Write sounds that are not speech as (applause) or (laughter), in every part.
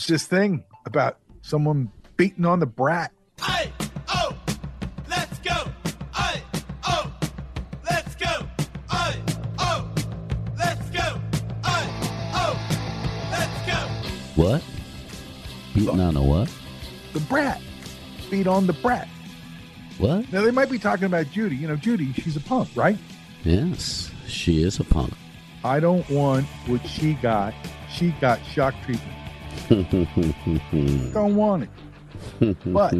It's this thing about someone beating on the brat. Aye, oh, let's go. Aye, oh, let's go. Aye, oh, let's go. Aye, oh, let's go. What? Beating on a what? The brat. Beat on the brat. What? Now, they might be talking about Judy. You know, Judy, she's a punk, right? Yes, she is a punk. I don't want what she got. She got shock treatment. (laughs) Don't want it. But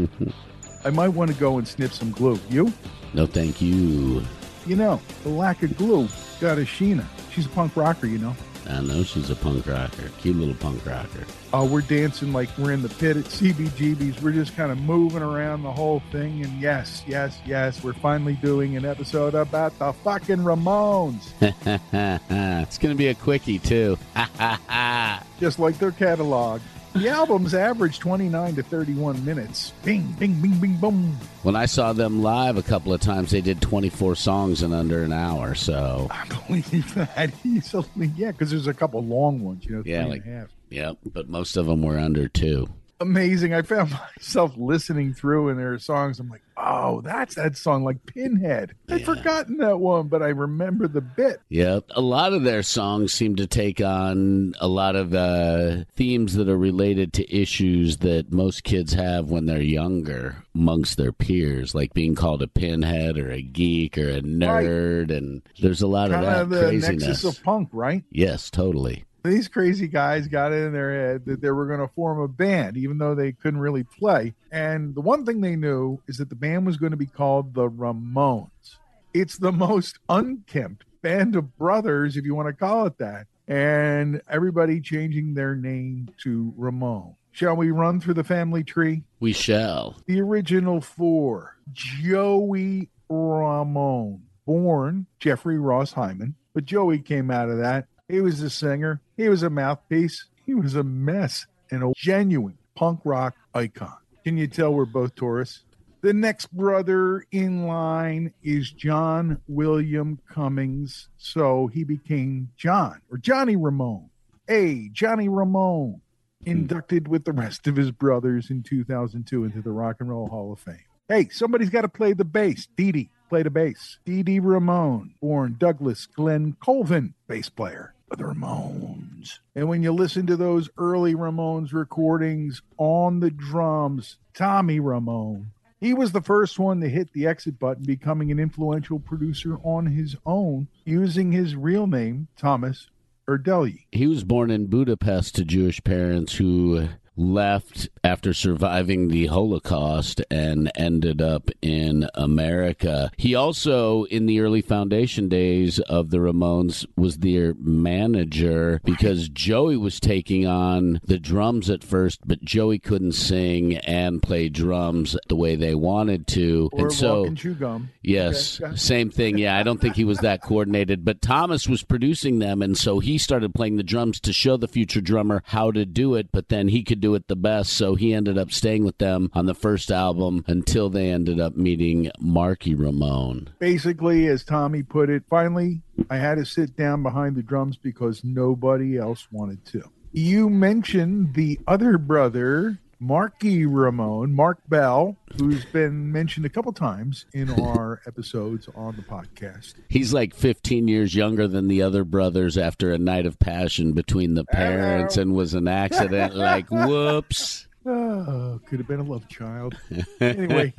I might want to go and snip some glue. You? no, thank you. You know, the lack of glue got a Sheena. She's a punk rocker, you know. I know she's a punk rocker. Cute little punk rocker. Oh, we're dancing like we're in the pit at CBGB's. We're just kind of moving around the whole thing. And yes, yes, yes, we're finally doing an episode about the fucking Ramones. (laughs) it's going to be a quickie, too. (laughs) just like their catalog. The albums average 29 to 31 minutes. Bing, bing, bing, bing, boom. when I saw them live a couple of times, they did 24 songs in under an hour. So, I believe that (laughs) easily. Yeah, because there's a couple long ones, you know, three Yeah, and like- a half. yep. But most of them were under two. Amazing. I found (laughs) myself listening through and there are songs. I'm like, oh, that's that song like Pinhead. I'd Yeah. forgotten that one, but I remember the bit. Yeah, A lot of their songs seem to take on a lot of uh, themes that are related to issues that most kids have when they're younger amongst their peers, like being called a pinhead or a geek or a nerd. And there's a lot Kind of of that the craziness. nexus of punk, right? yes, totally. These crazy guys got it in their head that they were going to form a band, even though they couldn't really play. And the one thing they knew is that the band was going to be called the Ramones. It's the most unkempt band of brothers, if you want to call it that. And everybody changing their name to Ramone. Shall we run through the family tree? We shall. The original four Joey Ramone, born Jeffrey Ross Hyman, but Joey came out of that. He was a singer, he was a mouthpiece, he was a mess, and a genuine punk rock icon. Can you tell we're both Taurus? The next brother in line is John William Cummings, so he became John or Johnny Ramone. Hey, Johnny Ramone inducted with the rest of his brothers in 2002 into the Rock and Roll Hall of Fame. Hey, somebody's got to play the bass. Dee Dee, play the bass. Dee Dee Ramone, born Douglas Glenn Colvin, bass player the Ramones. And when you listen to those early Ramones recordings on the drums, Tommy Ramone, he was the first one to hit the exit button, becoming an influential producer on his own, using his real name, Thomas Erdelyi. He was born in Budapest to Jewish parents who left after surviving the Holocaust and ended up in America. He also, in the early foundation days of the Ramones, was their manager because Joey was taking on the drums at first, but Joey couldn't sing and play drums the way they wanted to. Or and so, walking chew gum. Yes, Okay, same thing. Yeah, I don't think he was that (laughs) coordinated, but Thomas was producing them, and so he started playing the drums to show the future drummer how to do it, but then he could do it the best, so he ended up staying with them on the first album until they ended up meeting Marky Ramone. basically, as Tommy put it, finally, I had to sit down behind the drums because nobody else wanted to. You mentioned the other brother, Marky Ramone, Marc Bell, who's been mentioned a couple times in our (laughs) episodes on the podcast. He's like 15 years younger than the other brothers after a night of passion between the parents and was an accident. (laughs) like, whoops. Oh, could have been a love child. (laughs) Anyway,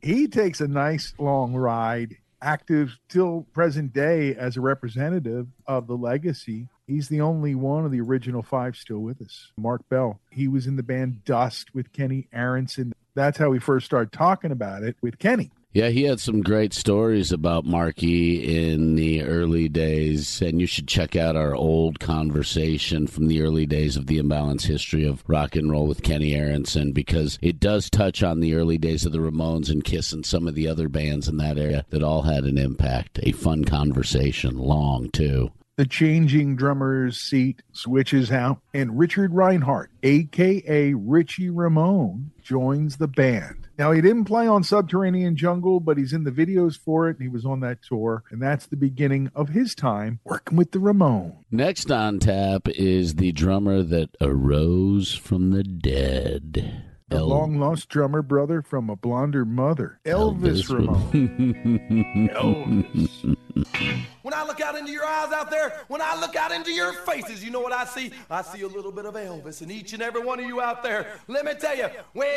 he takes a nice long ride, active till present day as a representative of the legacy He's the only one of the original five still with us. Marc Bell. He was in the band Dust with Kenny Aronson. That's how we first started talking about it with Kenny. Yeah, he had some great stories about Marky in the early days, and you should check out our old conversation from the early days of the imbalance history of rock and roll with Kenny Aronson because it does touch on the early days of the Ramones and Kiss and some of the other bands in that area that all had an impact. A fun conversation, long too. The changing drummer's seat switches out, and Richard Reinhardt, aka Richie Ramone, joins the band. Now, he didn't play on Subterranean Jungle, but he's in the videos for it, and he was on that tour. And that's the beginning of his time working with the Ramones. Next on tap is the drummer that arose from the dead. The El- long lost drummer brother from a blonder mother, Elvis, Ramone. Elvis. (laughs) When I look out into your eyes out there, when I look out into your faces, you know what I see? I see a little bit of Elvis in each and every one of you out there. Let me tell you, well,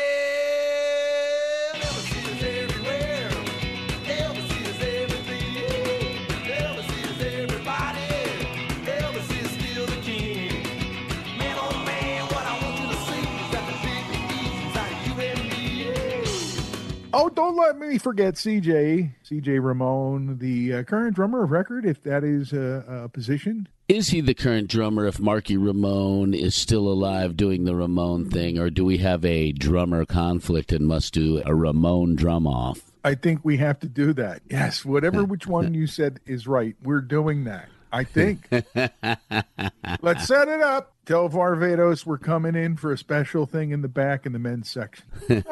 Oh, don't let me forget CJ, CJ Ramone, the uh, current drummer of record, if that is a, a position. Is he the current drummer if Marky Ramone is still alive doing the Ramone thing, or do we have a drummer conflict and must do a Ramone drum off? I think we have to do that. Yes, whatever (laughs) which one you said is right. We're doing that. I think. (laughs) Let's set it up. Tell Varvados we're coming in for a special thing in the back in the men's section. (laughs) set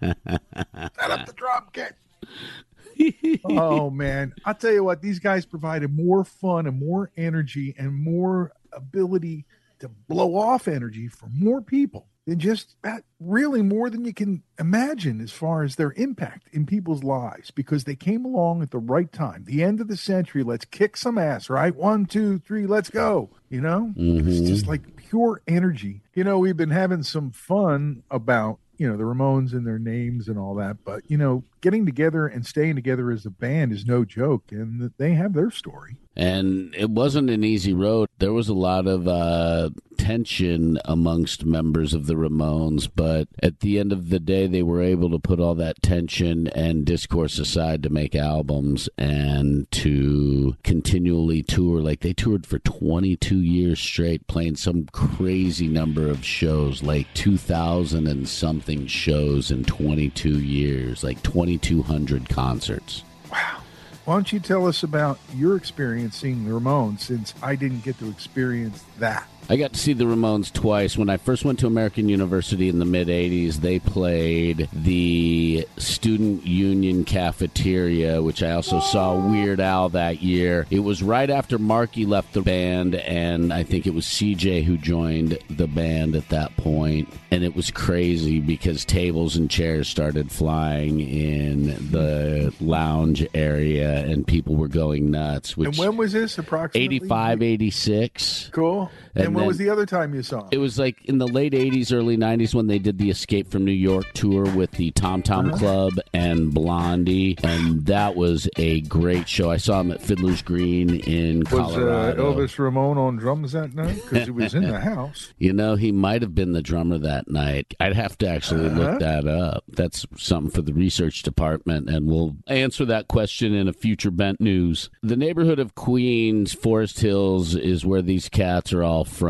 up the drum kit. (laughs) (laughs) oh man, I'll tell you what, these guys provided more fun and more energy and more ability to blow off energy for more people than just really more than you can imagine as far as their impact in people's lives because they came along at the right time. The end of the century, let's kick some ass, right? One, two, three, let's go. You know? It's mm-hmm. just like pure energy. You know, we've been having some fun about you know the Ramones and their names and all that, but you know, getting together and staying together as a band is no joke, and they have their story. And it wasn't an easy road. There was a lot of uh, tension amongst members of the Ramones, but at the end of the day, they were able to put all that tension and discourse aside to make albums and to continually tour. Like they toured for 22 years straight, playing some crazy number of shows, like 2,000 and something shows in 22 years, like 2,200 concerts. Wow. Why don't you tell us about your experience seeing the Ramones since I didn't get to experience that? I got to see the Ramones twice. When I first went to American University in the mid 80s, they played the Student Union Cafeteria, which I also saw Weird Al that year. It was right after Marky left the band, and I think it was CJ who joined the band at that point. And it was crazy because tables and chairs started flying in the lounge area, and people were going nuts. Which And when was this approximately? 85, 86. Cool. And, And when was the other time you saw 'em? It was like in the late 80s, early 90s when they did the Escape from New York tour with the Tom Tom Uh-huh. Club and Blondie. And that was a great show. I saw him at Fiddler's Green in Colorado. was uh, Elvis Ramone on drums that night? Because he was in the (laughs) house. You know, he might have been the drummer that night. I'd have to actually Uh-huh. look that up. That's something for the research department, and we'll answer that question in a future Bent News. The neighborhood of Queens, Forest Hills, is where these cats are all from.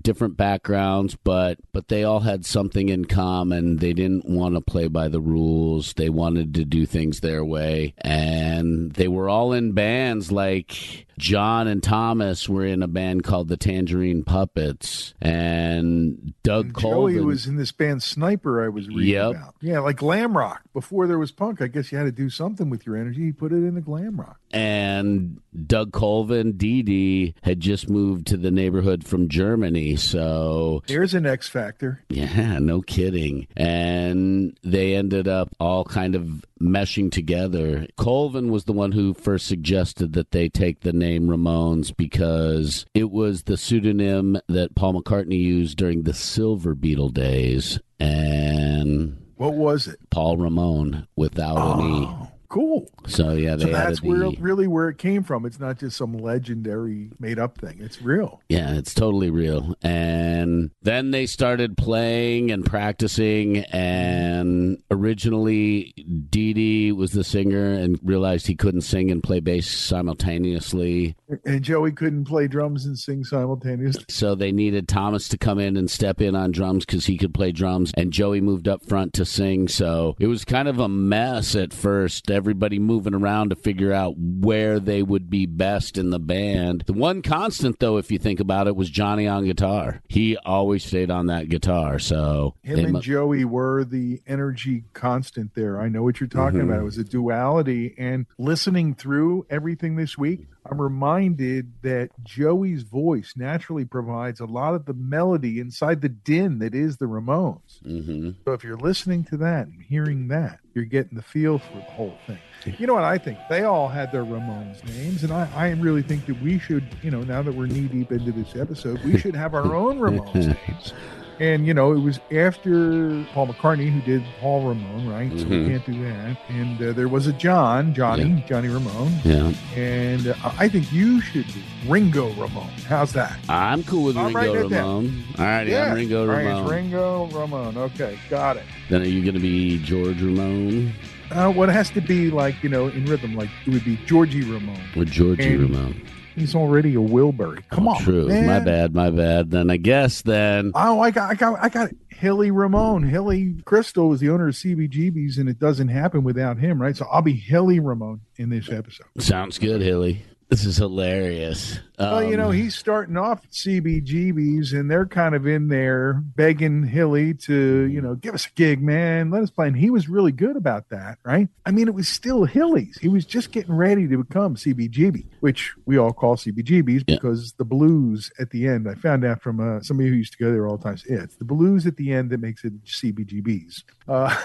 Different backgrounds, but but they all had something in common. They didn't want to play by the rules. They wanted to do things their way, and they were all in bands like John and Thomas were in a band called the Tangerine Puppets, and Doug Colvin Joey was in this band Sniper I was reading Yep. about. Yeah, like glam rock. Before there was punk, I guess you had to do something with your energy. You put it into glam rock. and Doug Colvin, Dee Dee, had just moved to the neighborhood from Germany. So, There's an X factor. yeah, no kidding. And they ended up all kind of meshing together. Colvin was the one who first suggested that they take the name Ramones because it was the pseudonym that Paul McCartney used during the Silver Beetle days. And What was it? Paul Ramone without any Oh, cool. So yeah, they So that's where really where it came from. It's not just some legendary made up thing. It's real. Yeah, it's totally real. And then they started playing and practicing. And originally, Dee Dee was the singer and realized he couldn't sing and play bass simultaneously. And Joey couldn't play drums and sing simultaneously. So they needed Thomas to come in and step in on drums because he could play drums. And Joey moved up front to sing. So it was kind of a mess at first. Everybody moving around to figure out where they would be best in the band. The one constant, though, if you think about it, was Johnny on guitar. He always stayed on that guitar. So Him and mu- Joey were the energy constant there. I know what you're talking Mm-hmm. about. It was a duality. And listening through everything this week, I'm reminded that Joey's voice naturally provides a lot of the melody inside the din that is the Ramones. Mhm. So if you're listening to that and hearing that, you're getting the feel for the whole thing. You know what I think? They all had their Ramones names, and I, I really think that we should, you know, now that we're knee deep into this episode, we should have our own Ramones names. (laughs) And you know, it was after Paul McCartney who did Paul Ramone, right? So we Mhm. can't do that. And uh, there was a John, Johnny, Johnny Ramone, Yeah. and uh, I think you should do Ringo Ramone. How's that? I'm cool with Ringo it down. Ramone. All righty, I'm Ringo All right, Ramone. Ringo Ramone. Okay, got it. Then are you going to be George Ramone Uh, what has to be like, you know, in rhythm, like it would be Georgie Ramone. or Georgie And- Ramone? He's already a Wilbury. Come oh, on, True. man. My bad. My bad. Then I guess then. Oh, I got, I got, I got. Hilly Ramone. Hilly Kristal was the owner of CBGB's, and it doesn't happen without him, right? So I'll be Hilly Ramone in this episode. Sounds good, Hilly. This is hilarious. well, you know, Um, he's starting off at CBGB's, and they're kind of in there begging Hilly to, you know, give us a gig, man. Let us play. And he was really good about that, right? I mean, it was still Hilly's. He was just getting ready to become CBGB, which we all call CBGB's Yeah. because the blues at the end, I found out from uh, somebody who used to go there all the time. Yeah, it's the blues at the end that makes it CBGB's. Uh,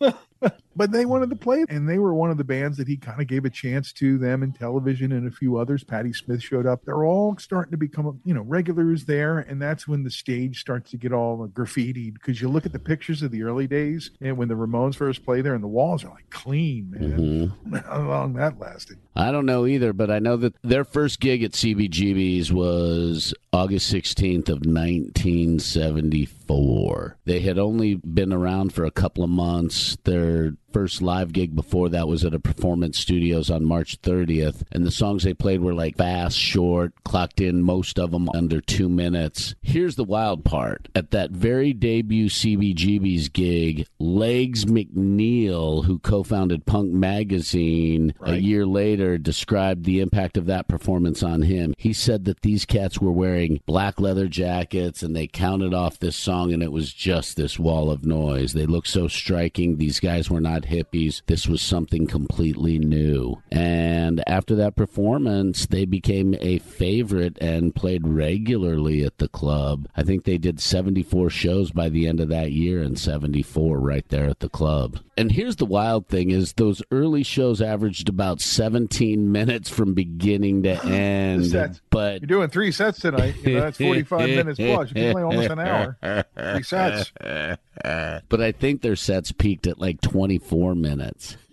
(laughs) but they wanted to play and they were one of the bands that he kind of gave a chance to them in television and a few others. Patti Smith showed up. They're all starting to become you know regulars there and that's when the stage starts to get all uh, graffitied because you look at the pictures of the early days and when the ramones first played there and the walls are like clean man. Mm-hmm. (laughs) How long that lasted. I don't know either, but I know that their first gig at CBGB's was August 16th of 1974. They had only been around for a couple of months. Their first live gig before that was at a performance studios on March 30th, and the songs they played were like fast, short, clocked in most of them under 2 minutes. Here's the wild part. At that very debut CBGB's gig, Legs McNeil, who co-founded Punk Magazine a year later described the impact of that performance on him. He said that these cats were wearing black leather jackets and they counted off this song and it was just this wall of noise. They looked so striking. These guys were not hippies. This was something completely new. And after that performance, they became a favorite and played regularly at the club. I think they did 74 shows by the end of that year and 74 right there at the club. And here's the wild thing is those early shows averaged about 17 minutes from beginning to (laughs) end. But you're doing three sets tonight you know, that's 45 (laughs) minutes plus you can play almost an hour three sets (laughs) but I think their sets peaked at like 24 minutes. (laughs)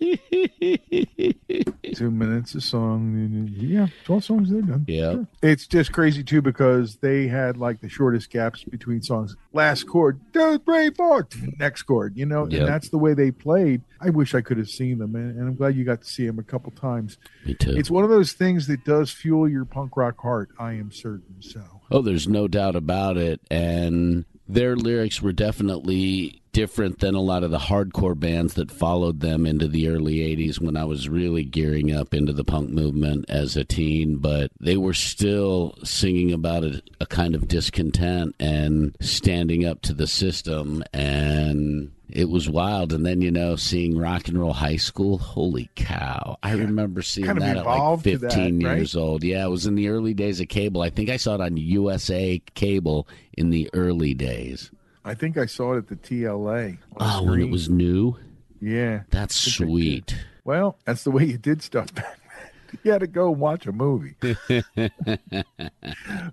two minutes a song yeah 12 songs they're done Yeah. Sure. It's just crazy too because they had like the shortest gaps between songs. Last chord, two, three, four, next chord, you know, Yep. and that's the way they played. I wish I could have seen them, and, and I'm glad you got to see them a couple times. Me too. It's one of those things that does fuel your punk rock heart. I am certain. So Oh, there's no doubt about it. And their lyrics were definitely different than a lot of the hardcore bands that followed them into the early 80s when I was really gearing up into the punk movement as a teen. But they were still singing about a, a kind of discontent and standing up to the system. And it was wild. And then, you know, seeing Rock and Roll High School, holy cow. I remember seeing Kind of that at like evolved to that, 15 right? years old. Yeah, it was in the early days of cable. I think I saw it on USA cable in the early days. I think I saw it at the TLA. Oh, when it was new? yeah. That's think I did. sweet. Well, that's the way you did stuff back then. (laughs) you had to go watch a movie. (laughs)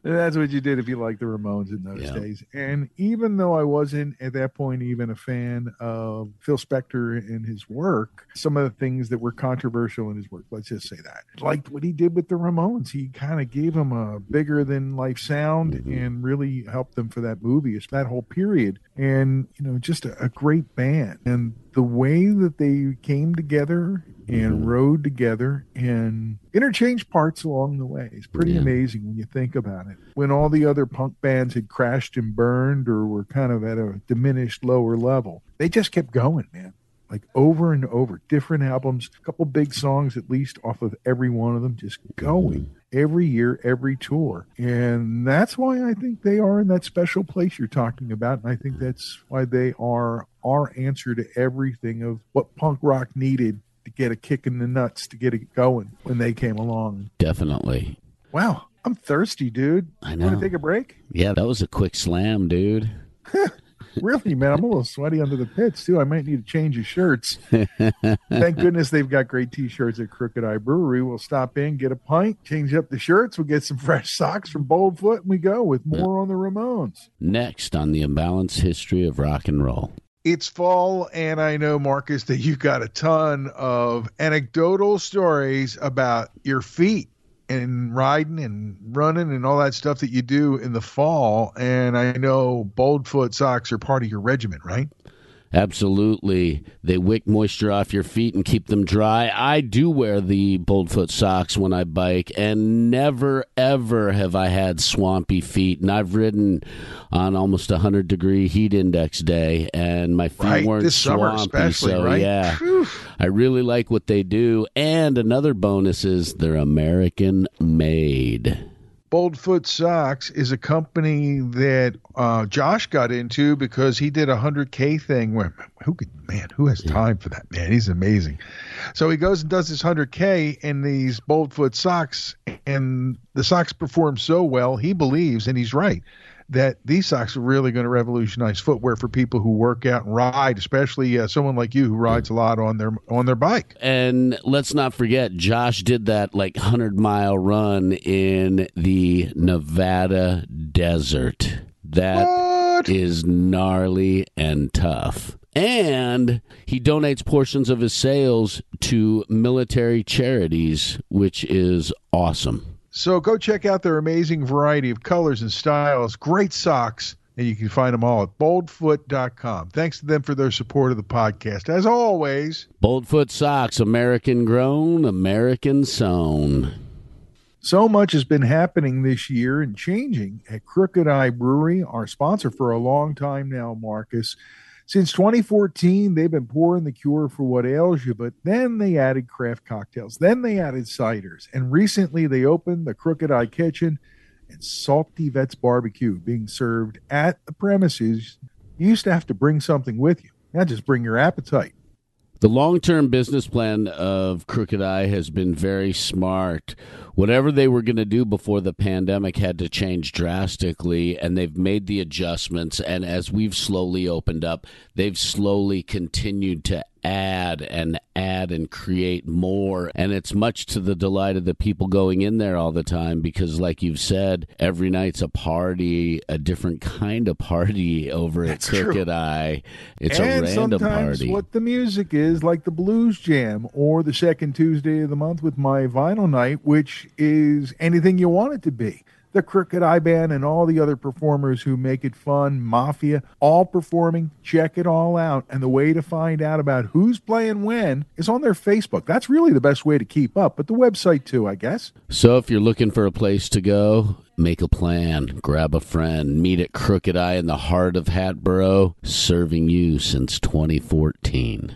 That's what you did if you liked the Ramones in those Yeah. days. And even though I wasn't at that point even a fan of Phil Spector and his work, some of the things that were controversial in his work, let's just say that, liked what he did with the Ramones. He kind of gave them a bigger than life sound mm-hmm. and really helped them for that movie. It's that whole period. And, you know, just a, a great band. And the way that they came together and mm-hmm. rode together and interchanged parts along the way is pretty Yeah. amazing when you think about it. When all the other punk bands had crashed and burned or were kind of at a diminished lower level, they just kept going, man. Like over and over, different albums, a couple big songs at least off of every one of them, just going every year, every tour. And that's why I think they are in that special place you're talking about. And I think that's why they are our answer to everything of what punk rock needed to get a kick in the nuts to get it going when they came along. Definitely. Wow, I'm thirsty, dude. I know. Want to take a break? Yeah, that was a quick slam, dude. (laughs) Really, man, I'm a little sweaty under the pits too. I might need to change of shirts. Thank goodness they've got great t-shirts at Crooked Eye Brewery. We'll stop in, get a pint, change up the shirts. We'll get some fresh socks from Boldfoot, and we go with more on the Ramones. Next on the imbalanced history of rock and roll. It's fall, and I know, Markus, that you've got a ton of anecdotal stories about your feet and riding and running and all that stuff that you do in the fall. And I know Boldfoot socks are part of your regiment, right? Absolutely. They wick moisture off your feet and keep them dry. I do wear the Boldfoot socks when I bike, and never, ever have I had swampy feet. And I've ridden on almost a 100 degree heat index day, and my feet Right, weren't this summer swampy. especially, so, right? yeah. Phew. I really like what they do. And another bonus is they're American made. Boldfoot Socks is a company that uh, Josh got into because he did a hundred K thing. Where who could man who has time for that man? He's amazing. So he goes and does this hundred K in these Boldfoot socks, and the socks perform so well. He believes, and he's right, that these socks are really going to revolutionize footwear for people who work out and ride, especially uh, someone like you who rides a lot on their on their bike. And let's not forget, Josh did that like 100 mile run in the Nevada desert. That is What? gnarly and tough. And he donates portions of his sales to military charities, which is awesome. So go check out their amazing variety of colors and styles. Great socks. And you can find them all at boldfoot.com. Thanks to them for their support of the podcast. As always, Boldfoot socks, American grown, American sewn. so much has been happening this year and changing at Crooked Eye Brewery, our sponsor for a long time now, Markus. Since 2014, they've been pouring the cure for what ails you, but then they added craft cocktails. Then they added ciders. And recently they opened the Crooked Eye Kitchen and Salty Vets Barbecue being served at the premises. You used to have to bring something with you. Now just bring your appetite. The long term business plan of Crooked Eye has been very smart. Whatever they were going to do before the pandemic had to change drastically, and they've made the adjustments. And as we've slowly opened up, they've slowly continued to add and add and create more. And it's much to the delight of the people going in there all the time because, like you've said, every night's a party, a different kind of party over That's at true. Crooked Eye. It's and a random sometimes party. what the music is, like the Blues Jam or the second Tuesday of the month with my vinyl night, which is anything you want it to be. The Crooked Eye Band and all the other performers who make it fun, Mafia, all performing. Check it all out. And the way to find out about who's playing when is on their Facebook. That's really the best way to keep up, but the website too, I guess. So if you're looking for a place to go, make a plan, grab a friend, meet at Crooked Eye in the heart of Hatboro, serving you since 2014.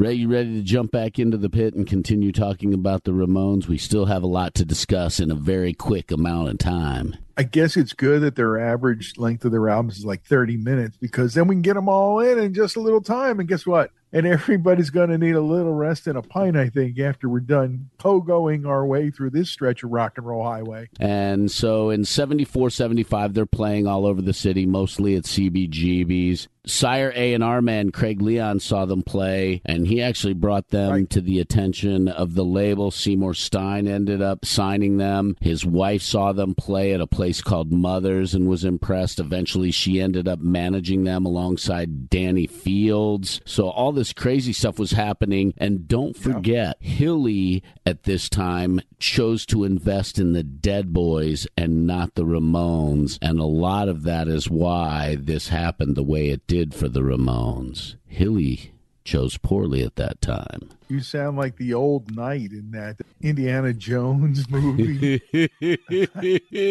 Ray, you ready to jump back into the pit and continue talking about the Ramones? We still have a lot to discuss in a very quick amount of time. I guess it's good that their average length of their albums is like 30 minutes because then we can get them all in in just a little time. And guess what? And everybody's going to need a little rest and a pint, I think, after we're done pogoing our way through this stretch of rock and roll highway. And so in 74, 75, they're playing all over the city, mostly at CBGB's. Sire A&R man Craig Leon saw them play, and he actually brought them Right. to the attention of the label. Seymour Stein ended up signing them. His wife saw them play at a place called Mothers and was impressed. Eventually, she ended up managing them alongside Danny Fields. So all this crazy stuff was happening. And don't forget, Hilly at this time chose to invest in the Dead Boys and not the Ramones. And a lot of that is why this happened the way it did for the Ramones. Hilly chose poorly at that time. You sound like the old knight in that Indiana Jones (laughs) movie, (laughs)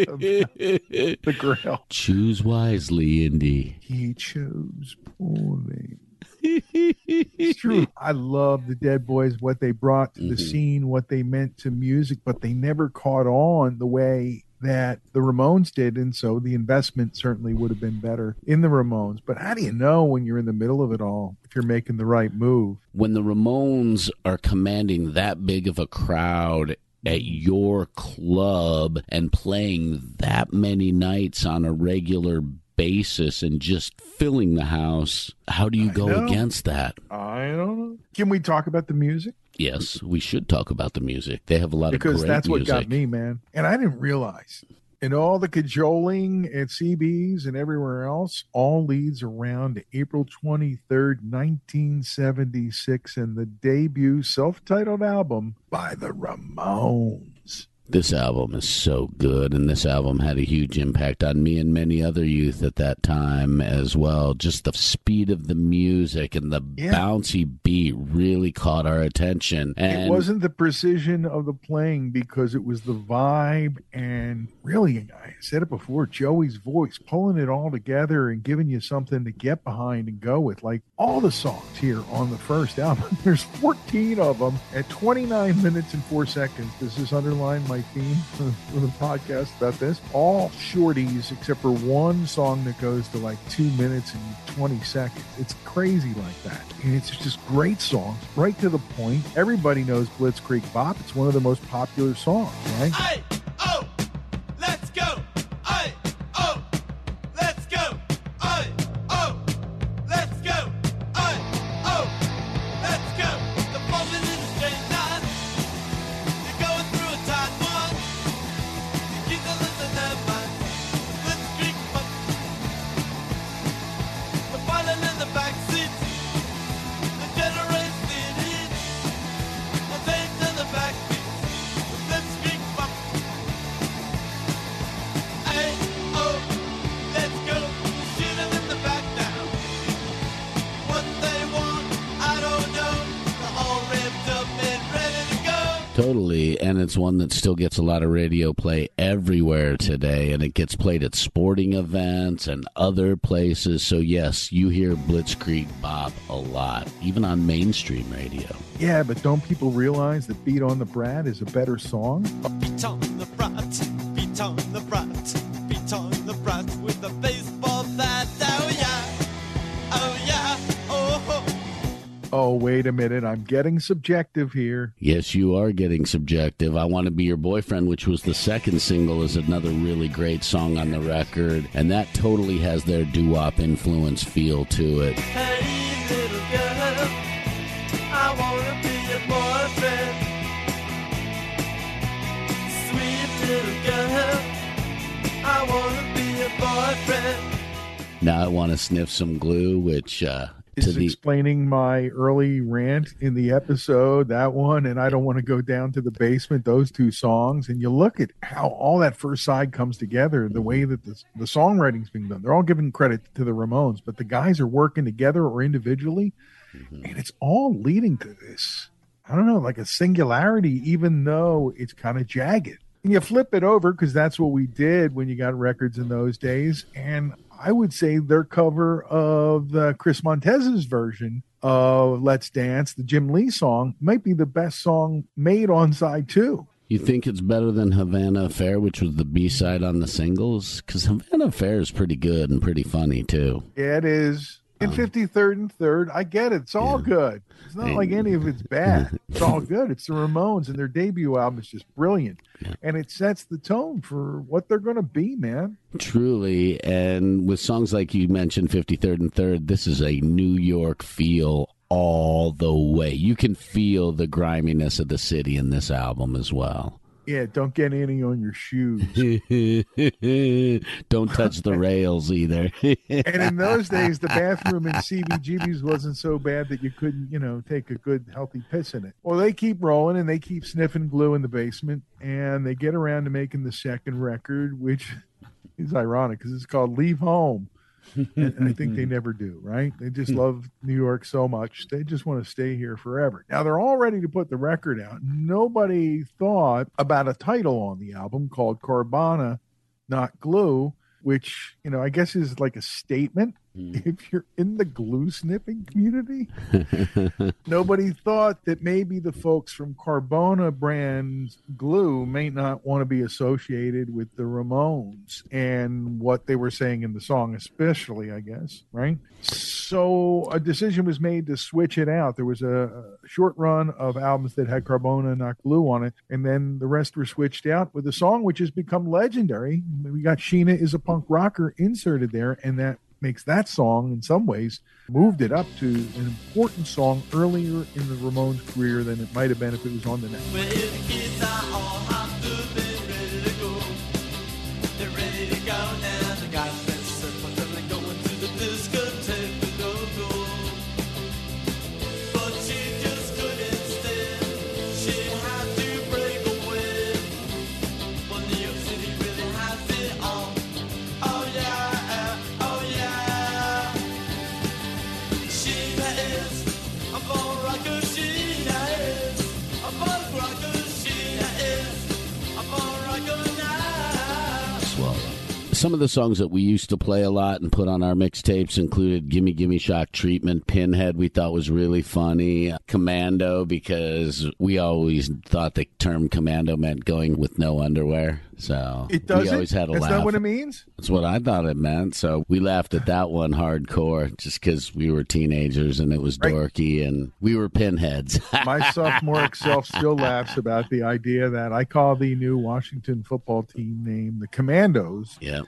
The Grail. Choose wisely, Indy. He chose poorly. It's true. (laughs) I love the Dead Boys, what they brought to the Mhm. scene, what they meant to music, but they never caught on the way that the Ramones did. And so the investment certainly would have been better in the Ramones. But how do you know when you're in the middle of it all if you're making the right move? when the Ramones are commanding that big of a crowd at your club and playing that many nights on a regular basis and just filling the house, how do you go against that? I don't know. Can we talk about the music? Yes, we should talk about the music. They have a lot because of great that's what music. got me, man. And I didn't realize. And all the cajoling at CBs and everywhere else all leads around to April 23rd, 1976, and the debut self titled album by the Ramones. This album is so good, and this album had a huge impact on me and many other youth at that time as well. Just the speed of the music and the Yeah. bouncy beat really caught our attention. And it wasn't the precision of the playing because it was the vibe and really, I said it before, Joey's voice pulling it all together and giving you something to get behind and go with. Like all the songs here on the first (laughs) album, there's 14 of them at 29 minutes and four seconds. Does this underline my theme for the podcast about this? All shorties except for one song that goes to like two minutes and 20 seconds. It's crazy like that. And it's just great songs, right to the point. Everybody knows Blitzkrieg Bop. It's one of the most popular songs, right? One that still gets a lot of radio play everywhere today, and it gets played at sporting events and other places. So, yes, you hear Blitzkrieg Bop a lot, even on mainstream radio. Yeah, but don't people realize that Beat on the Brat is a better song? Beat on the brat, beat on the brat, beat on the brat with a baseball bat. Oh yeah, Oh, wait a minute. I'm getting subjective here. Yes, you are getting subjective. I Want to Be Your Boyfriend, which was the second single, is another really great song on the record, and that totally has their doo wop influence feel to it. Hey little girl, I wanna be your boyfriend. Sweet little girl, I wanna be your boyfriend. Now I want to sniff some glue, which uh, This to is the explaining my early rant in the episode, that one, and I don't want to go down to the basement, those two songs. And you look at how all that first side comes together, the way that the, the songwriting's being done. They're all giving credit to the Ramones, but the guys are working together or individually, mm-hmm. and it's all leading to this. I don't know, like a singularity, even though it's kind of jagged. And you flip it over because that's what we did when you got records in those days. And I would say their cover of the Chris Montez's version of Let's Dance, the Jim Lee song, might be the best song made on side two. You think it's better than Havana Affair, which was the B side on the singles? Because Havana Affair is pretty good and pretty funny too. Yeah, it is. Um, in 53rd and 3rd, I get it. It's all good. It's not like any of it's bad. (laughs) It's all good. It's the Ramones, and their debut album is just brilliant. And it sets the tone for what they're going to be, man. Truly, and with songs like you mentioned, 53rd and 3rd, this is a New York feel all the way. You can feel the griminess of the city in this album as well. Yeah, don't get any on your shoes. (laughs) Don't touch the (laughs) rails either. and in those days, the bathroom in (laughs) CBGB's wasn't so bad that you couldn't, you know, take a good healthy piss in it. Well, they keep rolling and they keep sniffing glue in the basement, and they get around to making the second record, which is ironic because it's called "Leave Home." (laughs) and I think they mm-hmm. never do, right? They just hmm. love New York so much. They just want to stay here forever. Now they're all ready to put the record out. Nobody thought about a title on the album called Carbona, Not Glue, which, you know, I guess is like a statement Mm-hmm. if you're in the glue sniffing community. Nobody thought that maybe the folks from Carbona brand glue may not want to be associated with the Ramones and what they were saying in the song, especially, I guess, right? So a decision was made to switch it out. There was a, a short run of albums that had Carbona, not glue on it, and then the rest were switched out with a song which has become legendary. We got Sheena is a punk rocker inserted there, and that makes that song in some ways moved it up to an important song earlier in the Ramones career than it might have been if it was on the next. Some of the songs that we used to play a lot and put on our mixtapes included Gimme Gimme Shock Treatment, Pinhead, we thought was really funny, Commando, because we always thought the term commando meant going with no underwear. So It does. we always had a That's laugh. that what it means. That's what I thought it meant. So we laughed at that one hardcore just because we were teenagers and it was Right. dorky and we were pinheads. (laughs) My sophomore self still laughs about the idea that I call the new Washington football team name the Commandos. yeah.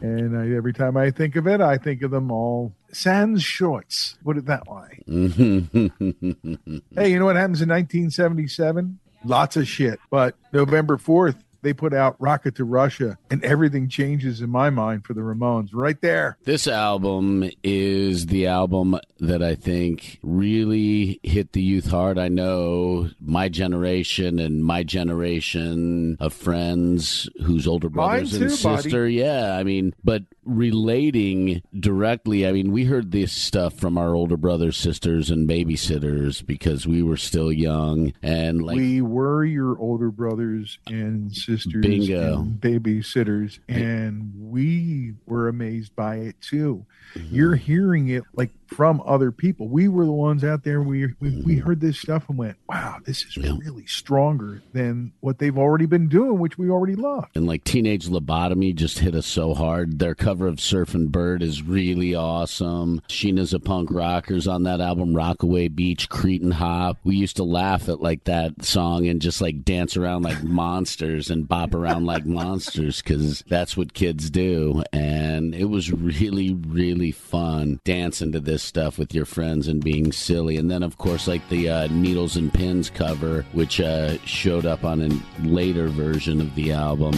And I, every time I think of it, I think of them all sans shorts. Put it that way. (laughs) Hey, you know what happens in 1977? Lots of shit. But November 4th, they put out Rocket to Russia, and everything changes in my mind for the Ramones right there. This album is the album that I think really hit the youth hard. I know my generation and my generation of friends whose older brothers Mine and too, buddy. sister. Yeah, I mean, but relating directly, I mean, we heard this stuff from our older brothers, sisters, and babysitters because we were still young and like we were your older brothers and sisters Bingo. and babysitters and we were amazed by it too Mm-hmm. you're hearing it like from other people. We were the ones out there we we, we mm-hmm. heard this stuff and went wow this is Yeah. really stronger than what they've already been doing which we already love. And like teenage lobotomy just hit us so hard. Their cover of Surfin' Bird is really awesome. Sheena's a punk rockers on that album rockaway beach cretin hop. We used to laugh at like that song and just like dance around like (laughs) monsters and bop around like monsters because that's what kids do. And it was really really fun dancing to this stuff with your friends and being silly. And then of course like the uh, needles and pins cover which uh, showed up on a later version of the album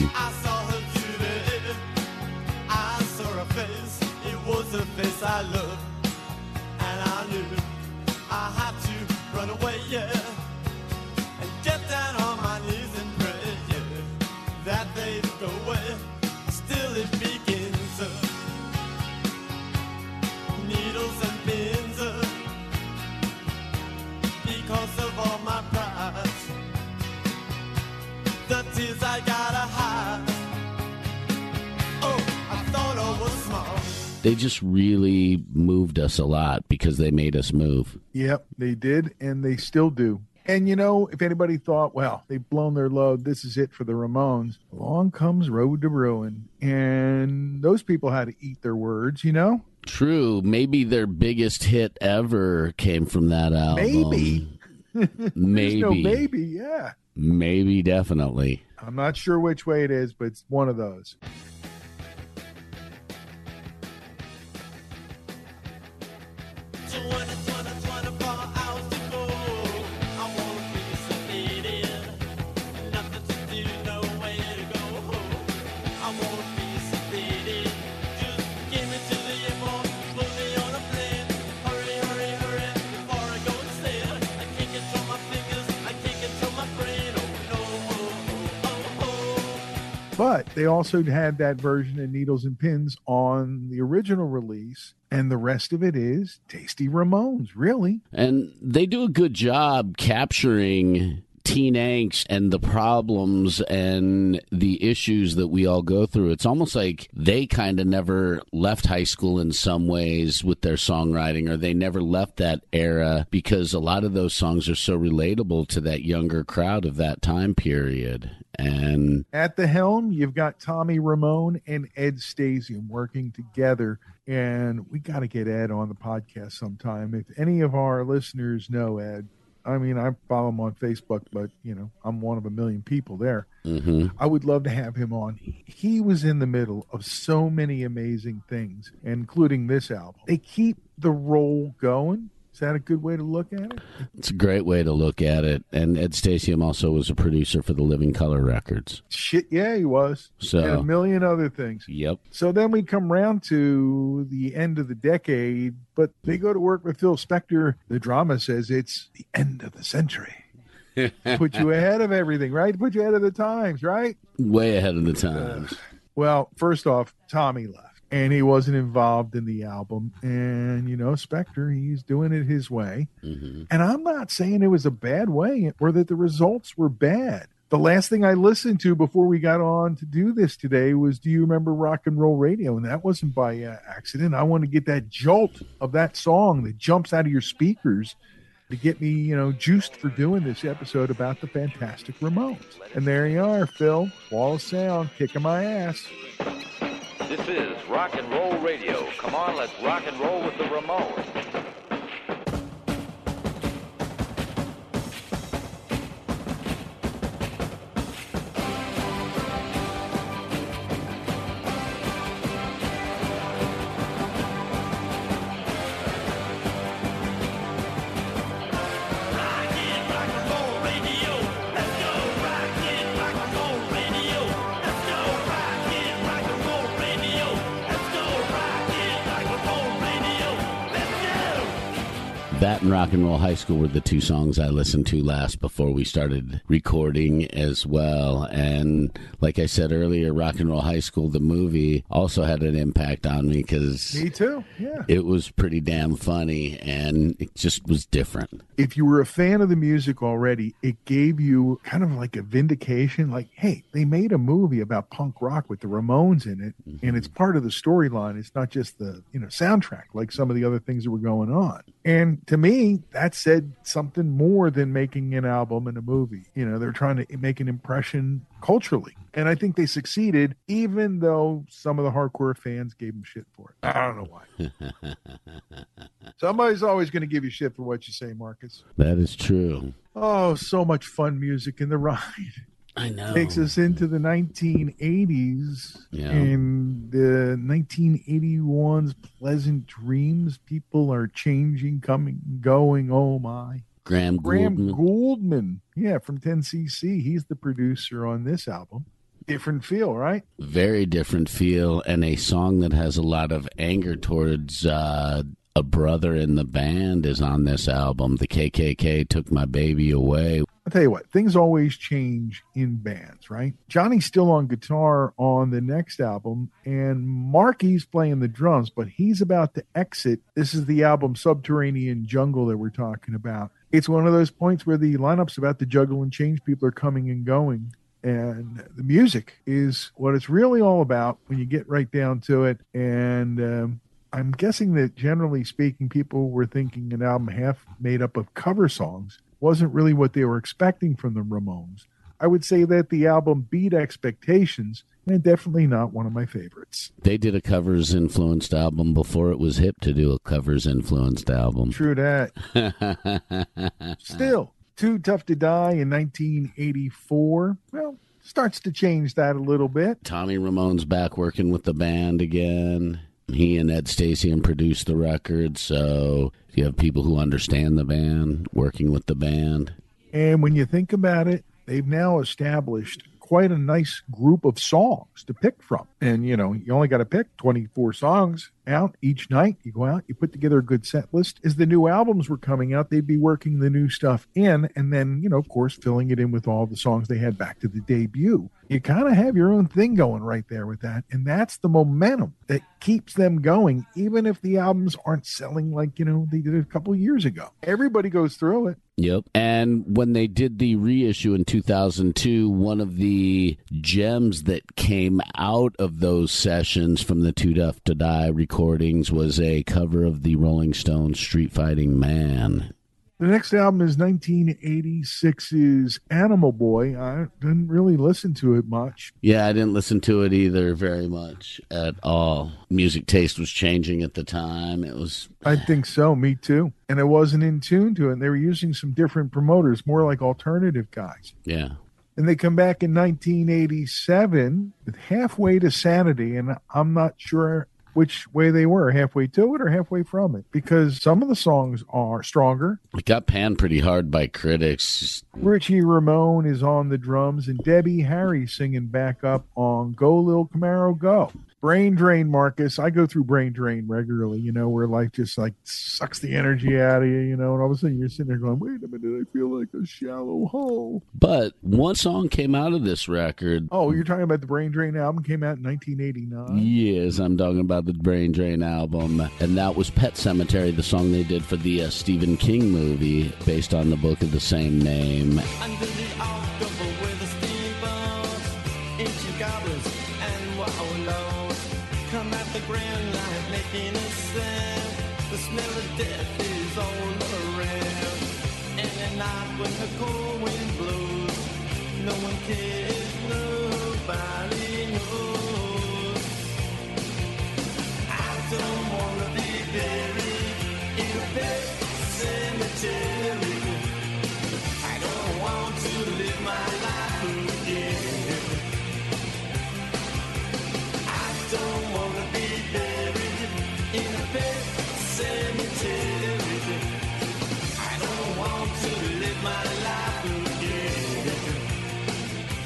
they just really moved us a lot because they made us move. Yep, they did, and they still do. And you know, if anybody thought, well, they've blown their load, this is it for the Ramones, along comes Road to Ruin. And those people had to eat their words, you know? True, maybe their biggest hit ever came from that album. Maybe. (laughs) Maybe, no maybe, yeah. maybe, definitely. I'm not sure which way it is, but it's one of those. But they also had that version of Needles and Pins on the original release. And the rest of it is Tasty Ramones, really. And they do a good job capturing teen angst and the problems and the issues that we all go through. It's almost like they kind of never left high school in some ways with their songwriting, or they never left that era because a lot of those songs are so relatable to that younger crowd of that time period. And At the helm, you've got Tommy Ramone and Ed Stasium working together. And we got to get Ed on the podcast sometime. If any of our listeners know Ed, I mean, I follow him on Facebook, but, you know, I'm one of a million people there. mhm. I would love to have him on. He was in the middle of so many amazing things, including this album. They keep the role going. Is that a good way to look at it? it's a great way to look at it. And Ed Stasium also was a producer for the Living Colour Records. Shit, yeah, he was. So- and a million other things. Yep. So then we come round to the end of the decade, but they go to work with Phil Spector. The drama says it's the end of the century. (laughs) Put you ahead of everything, right? Put you ahead of the times, right? Way ahead of the times. Uh, well, first off, Tommy left and he wasn't involved in the album. And, you know, Spector, he's doing it his way. Mhm. And I'm not saying it was a bad way or that the results were bad. The last thing I listened to before we got on to do this today was Do you remember rock and roll radio? And that wasn't by uh, accident. I want to get that jolt of that song that jumps out of your speakers to get me, you know, juiced for doing this episode about the fantastic Ramones. And there you are, Phil. Wall of sound, kicking my ass. This is rock and roll radio. Come on, let's rock and roll with the Ramones. Rock and Roll High School were the two songs I listened to last before we started recording as well. And like I said earlier, Rock and Roll High School, the movie, also had an impact on me because Me too. Yeah. it was pretty damn funny and it just was different. if you were a fan of the music already, it gave you kind of like a vindication like, hey, they made a movie about punk rock with the Ramones in it, and mm-hmm. it's part of the storyline. It's not just the, you know, soundtrack like some of the other things that were going on. And to me, that said something more than making an album and a movie. You know, they're trying to make an impression culturally. And I think they succeeded, even though some of the hardcore fans gave them shit for it. I don't know why. (laughs) Somebody's always going to give you shit for what you say, Markus. That is true. Oh, so much fun music in the (laughs) ride. I know. Takes us into the 1980s Yeah. and the 1981's pleasant dreams. People are changing, coming, going. Oh my. Graham Graham Gouldman. Gouldman, yeah, from 10cc. He's the producer on this album. Different feel, right? very different feel and a song that has a lot of anger towards uh, a brother in the band is on this album. The KKK took my baby away. I'll tell you what, things always change in bands, right? Johnny's still on guitar on the next album, and Marky's playing the drums, but he's about to exit. This is the album Subterranean Jungle that we're talking about. It's one of those points where the lineup's about to juggle and change. People are coming and going. And the music is what it's really all about when you get right down to it. And um, I'm guessing that generally speaking, people were thinking an album half made up of cover songs wasn't really what they were expecting from the Ramones. I would say that the album beat expectations and definitely not one of my favorites. They did a covers influenced album before it was hip to do a covers influenced album. True that. (laughs) Still, Too Tough to Die in 1984. Well, starts to change that a little bit. Tommy Ramone's back working with the band again. He and Ed Stasium produced the record, so you have people who understand the band working with the band. And when you think about it, they've now established quite a nice group of songs to pick from. And, you know, you only got to pick 24 songs out each night. You go out, you put together a good set list. As the new albums were coming out, they'd be working the new stuff in and then, you know, of course, filling it in with all the songs they had back to the debut. You kind of have your own thing going right there with that. And that's the momentum that keeps them going, even if the albums aren't selling like, you know, they did a couple years ago. Everybody goes through it. Yep. And when they did the reissue in 2002, one of the gems that came out of those sessions from the Too Tough to Die recordings was a cover of the Rolling Stones Street Fighting Man. The next album is 1986's Animal Boy. I didn't really listen to it much. Yeah, I didn't listen to it either very much at all. Music taste was changing at the time. It was I think so, me too. And I wasn't in tune to it. And they were using some different promoters, more like alternative guys. yeah. And they come back in 1987 with Halfway to Sanity. And I'm not sure which way they were halfway to it or halfway from it because some of the songs are stronger. It got panned pretty hard by critics. Richie Ramone is on the drums and Debbie Harry singing back up on Go Lil Camaro Go. Brain drain, Markus. I go through brain drain regularly, you know, where life just like sucks the energy out of you, you know, and all of a sudden you're sitting there going, wait a minute, I feel like a shallow hole. But one song came out of this record. Oh, you're talking about the Brain Drain album came out in 1989. Yes, I'm talking about the Brain Drain album, and that was Pet Sematary, the song they did for the uh, Stephen King movie based on the book of the same name. Don't wanna be buried in a cemetery.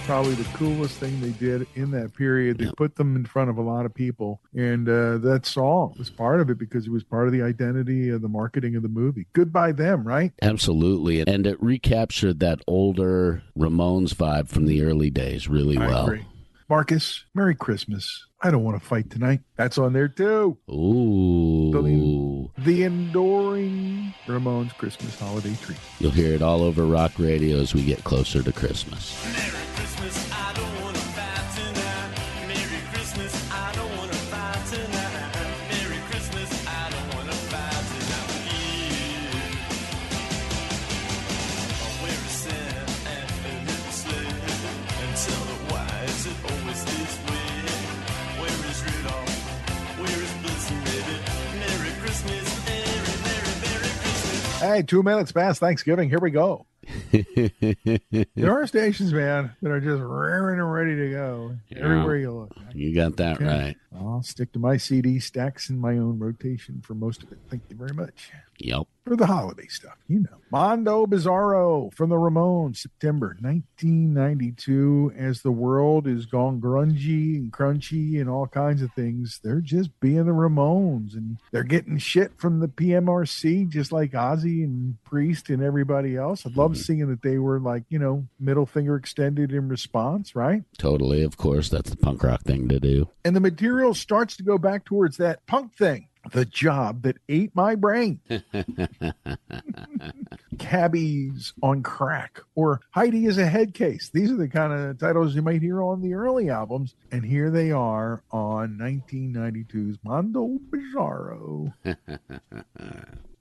Probably the coolest thing they did in that period. They put them in front of a lot of people, and uh, that song was part of it because it was part of the identity of the marketing of the movie. Goodbye, them, right? Absolutely. And it recaptured that older Ramones vibe from the early days really I well. agree. Markus, Merry Christmas. I don't want to fight tonight. That's on there too. Ooh. The enduring Ramones Christmas holiday tree. You'll hear it all over rock radio as we get closer to Christmas. Merry Christmas, Hey, two minutes past Thanksgiving. Here we go. (laughs) There are stations, man, that are just raring and ready to go everywhere you look. You got that Okay. right. I'll stick to my CD stacks in my own rotation for most of it. Thank you very much. Yep. For the holiday stuff, you know. Mondo Bizarro from the Ramones, September 1992. As the world is gone grungy and crunchy and all kinds of things, they're just being the Ramones and they're getting shit from the PMRC, just like Ozzy and Priest and everybody else. I'd love mm-hmm. seeing that they were like, you know, middle finger extended in response, right? Totally. Of course, that's the punk rock thing to do. and the material starts to go back towards that punk thing the job that ate my brain. (laughs) Cabbies on crack or heidi is a head case. These are the kind of titles you might hear on the early albums. And here they are on 1992's mondo bizarro. (laughs)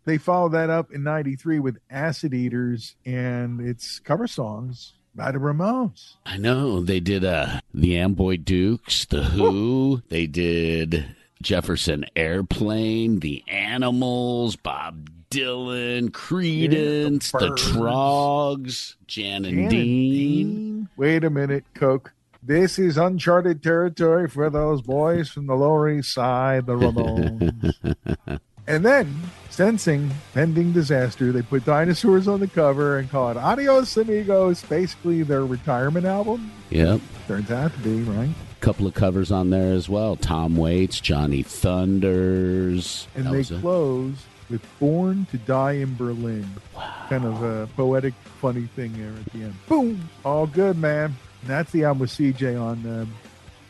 They followed that up in 93 with acid eaters and its cover songs by the ramones. I know. They did uh the Amboy Dukes, the Who, (laughs) they did Jefferson Airplane, the Animals, Bob Dylan, Creedence, Yeah, the, the Troggs, Jan and Jan Dean. Dean. Wait a minute, Coke. This is uncharted territory for those boys from the Lower East Side, the Ramones. (laughs) and then, sensing pending disaster, they put dinosaurs on the cover and call it Adios Amigos, basically their retirement album. Yep. Turns out to be, right? Couple of covers on there as well. Tom Waits, Johnny Thunders. And That they was close with Born to Die in Berlin. Kind of a poetic, funny thing there at the end. Boom! All good, man. And that's the album with CJ on uh,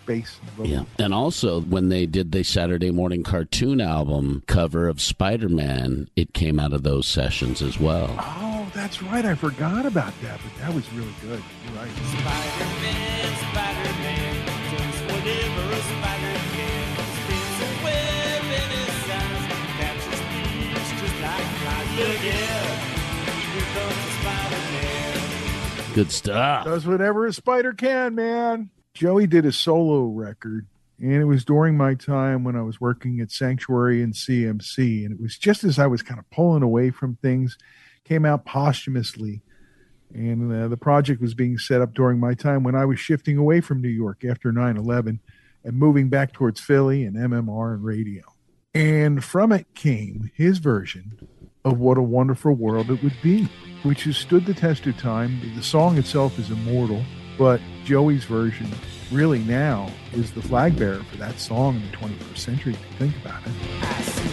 bass. and vocals. Yeah. And also, when they did the Saturday morning cartoon album cover of Spider Man, it came out of those sessions as well. Oh, that's right. I forgot about that, but that was really good. You're right. Spider-Man, Spider-Man, Good stuff. Does whatever a spider can, man. Joey did a solo record, and it was during my time when I was working at Sanctuary and CMC, and it was just as I was kind of pulling away from things, came out posthumously. And uh, the project was being set up during my time when I was shifting away from New York after 9 11 and moving back towards Philly and MMR and radio. And from it came his version of What a Wonderful World It Would Be, which has stood the test of time. The song itself is immortal, but Joey's version really now is the flag bearer for that song in the 21st century, if you think about it.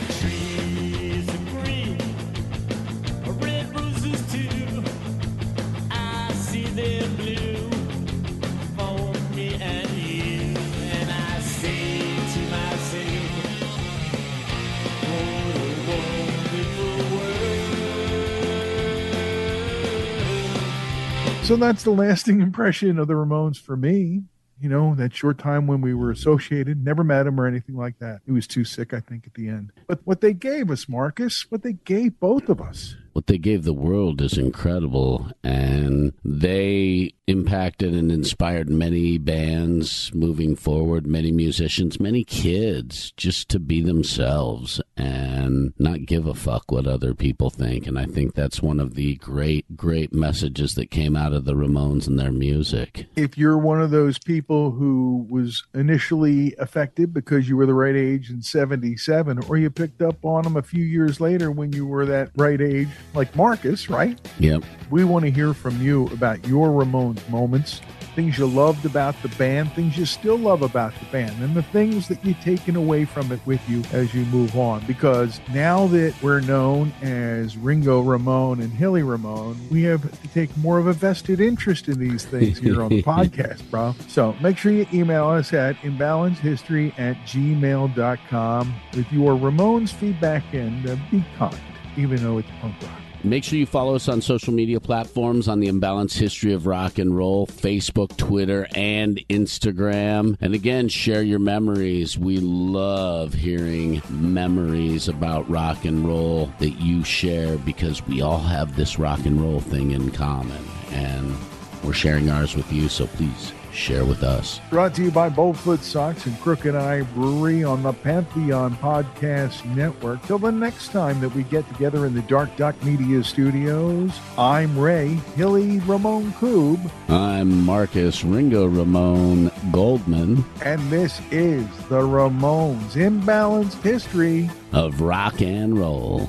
So that's the lasting impression of the Ramones for me. You know, that short time when we were associated, never met him or anything like that. He was too sick, I think, at the end. But what they gave us, Markus, what they gave both of us. What they gave the world is incredible, and they impacted and inspired many bands moving forward, many musicians, many kids just to be themselves and not give a fuck what other people think. And I think that's one of the great, great messages that came out of the Ramones and their music. If you're one of those people who was initially affected because you were the right age in 77, or you picked up on them a few years later when you were that right age, like Markus, right? Yep. We want to hear from you about your Ramones moments. things you loved about the band, things you still love about the band, and the things that you've taken away from it with you as you move on. Because now that we're known as Ringo Ramone and Hilly Ramone, we have to take more of a vested interest in these things here on the (laughs) podcast, bro. So make sure you email us at imbalancehistory at gmail.com with your Ramones feedback and uh, be kind, even though it's punk rock. Make sure you follow us on social media platforms on the Imbalanced History of Rock and Roll, Facebook, Twitter, and Instagram. And again, share your memories. We love hearing memories about rock and roll that you share because we all have this rock and roll thing in common. And we're sharing ours with you, so please share with us. Brought to you by Boldfoot Socks and Crooked Eye Brewery on the Pantheon Podcast Network. Till the next time that we get together in the Dark Duck Media Studios, I'm Ray Hilly Ramone Koob, I'm Markus Ringo Ramone Goldman and this is the Ramones Imbalanced History. of Rock and Roll.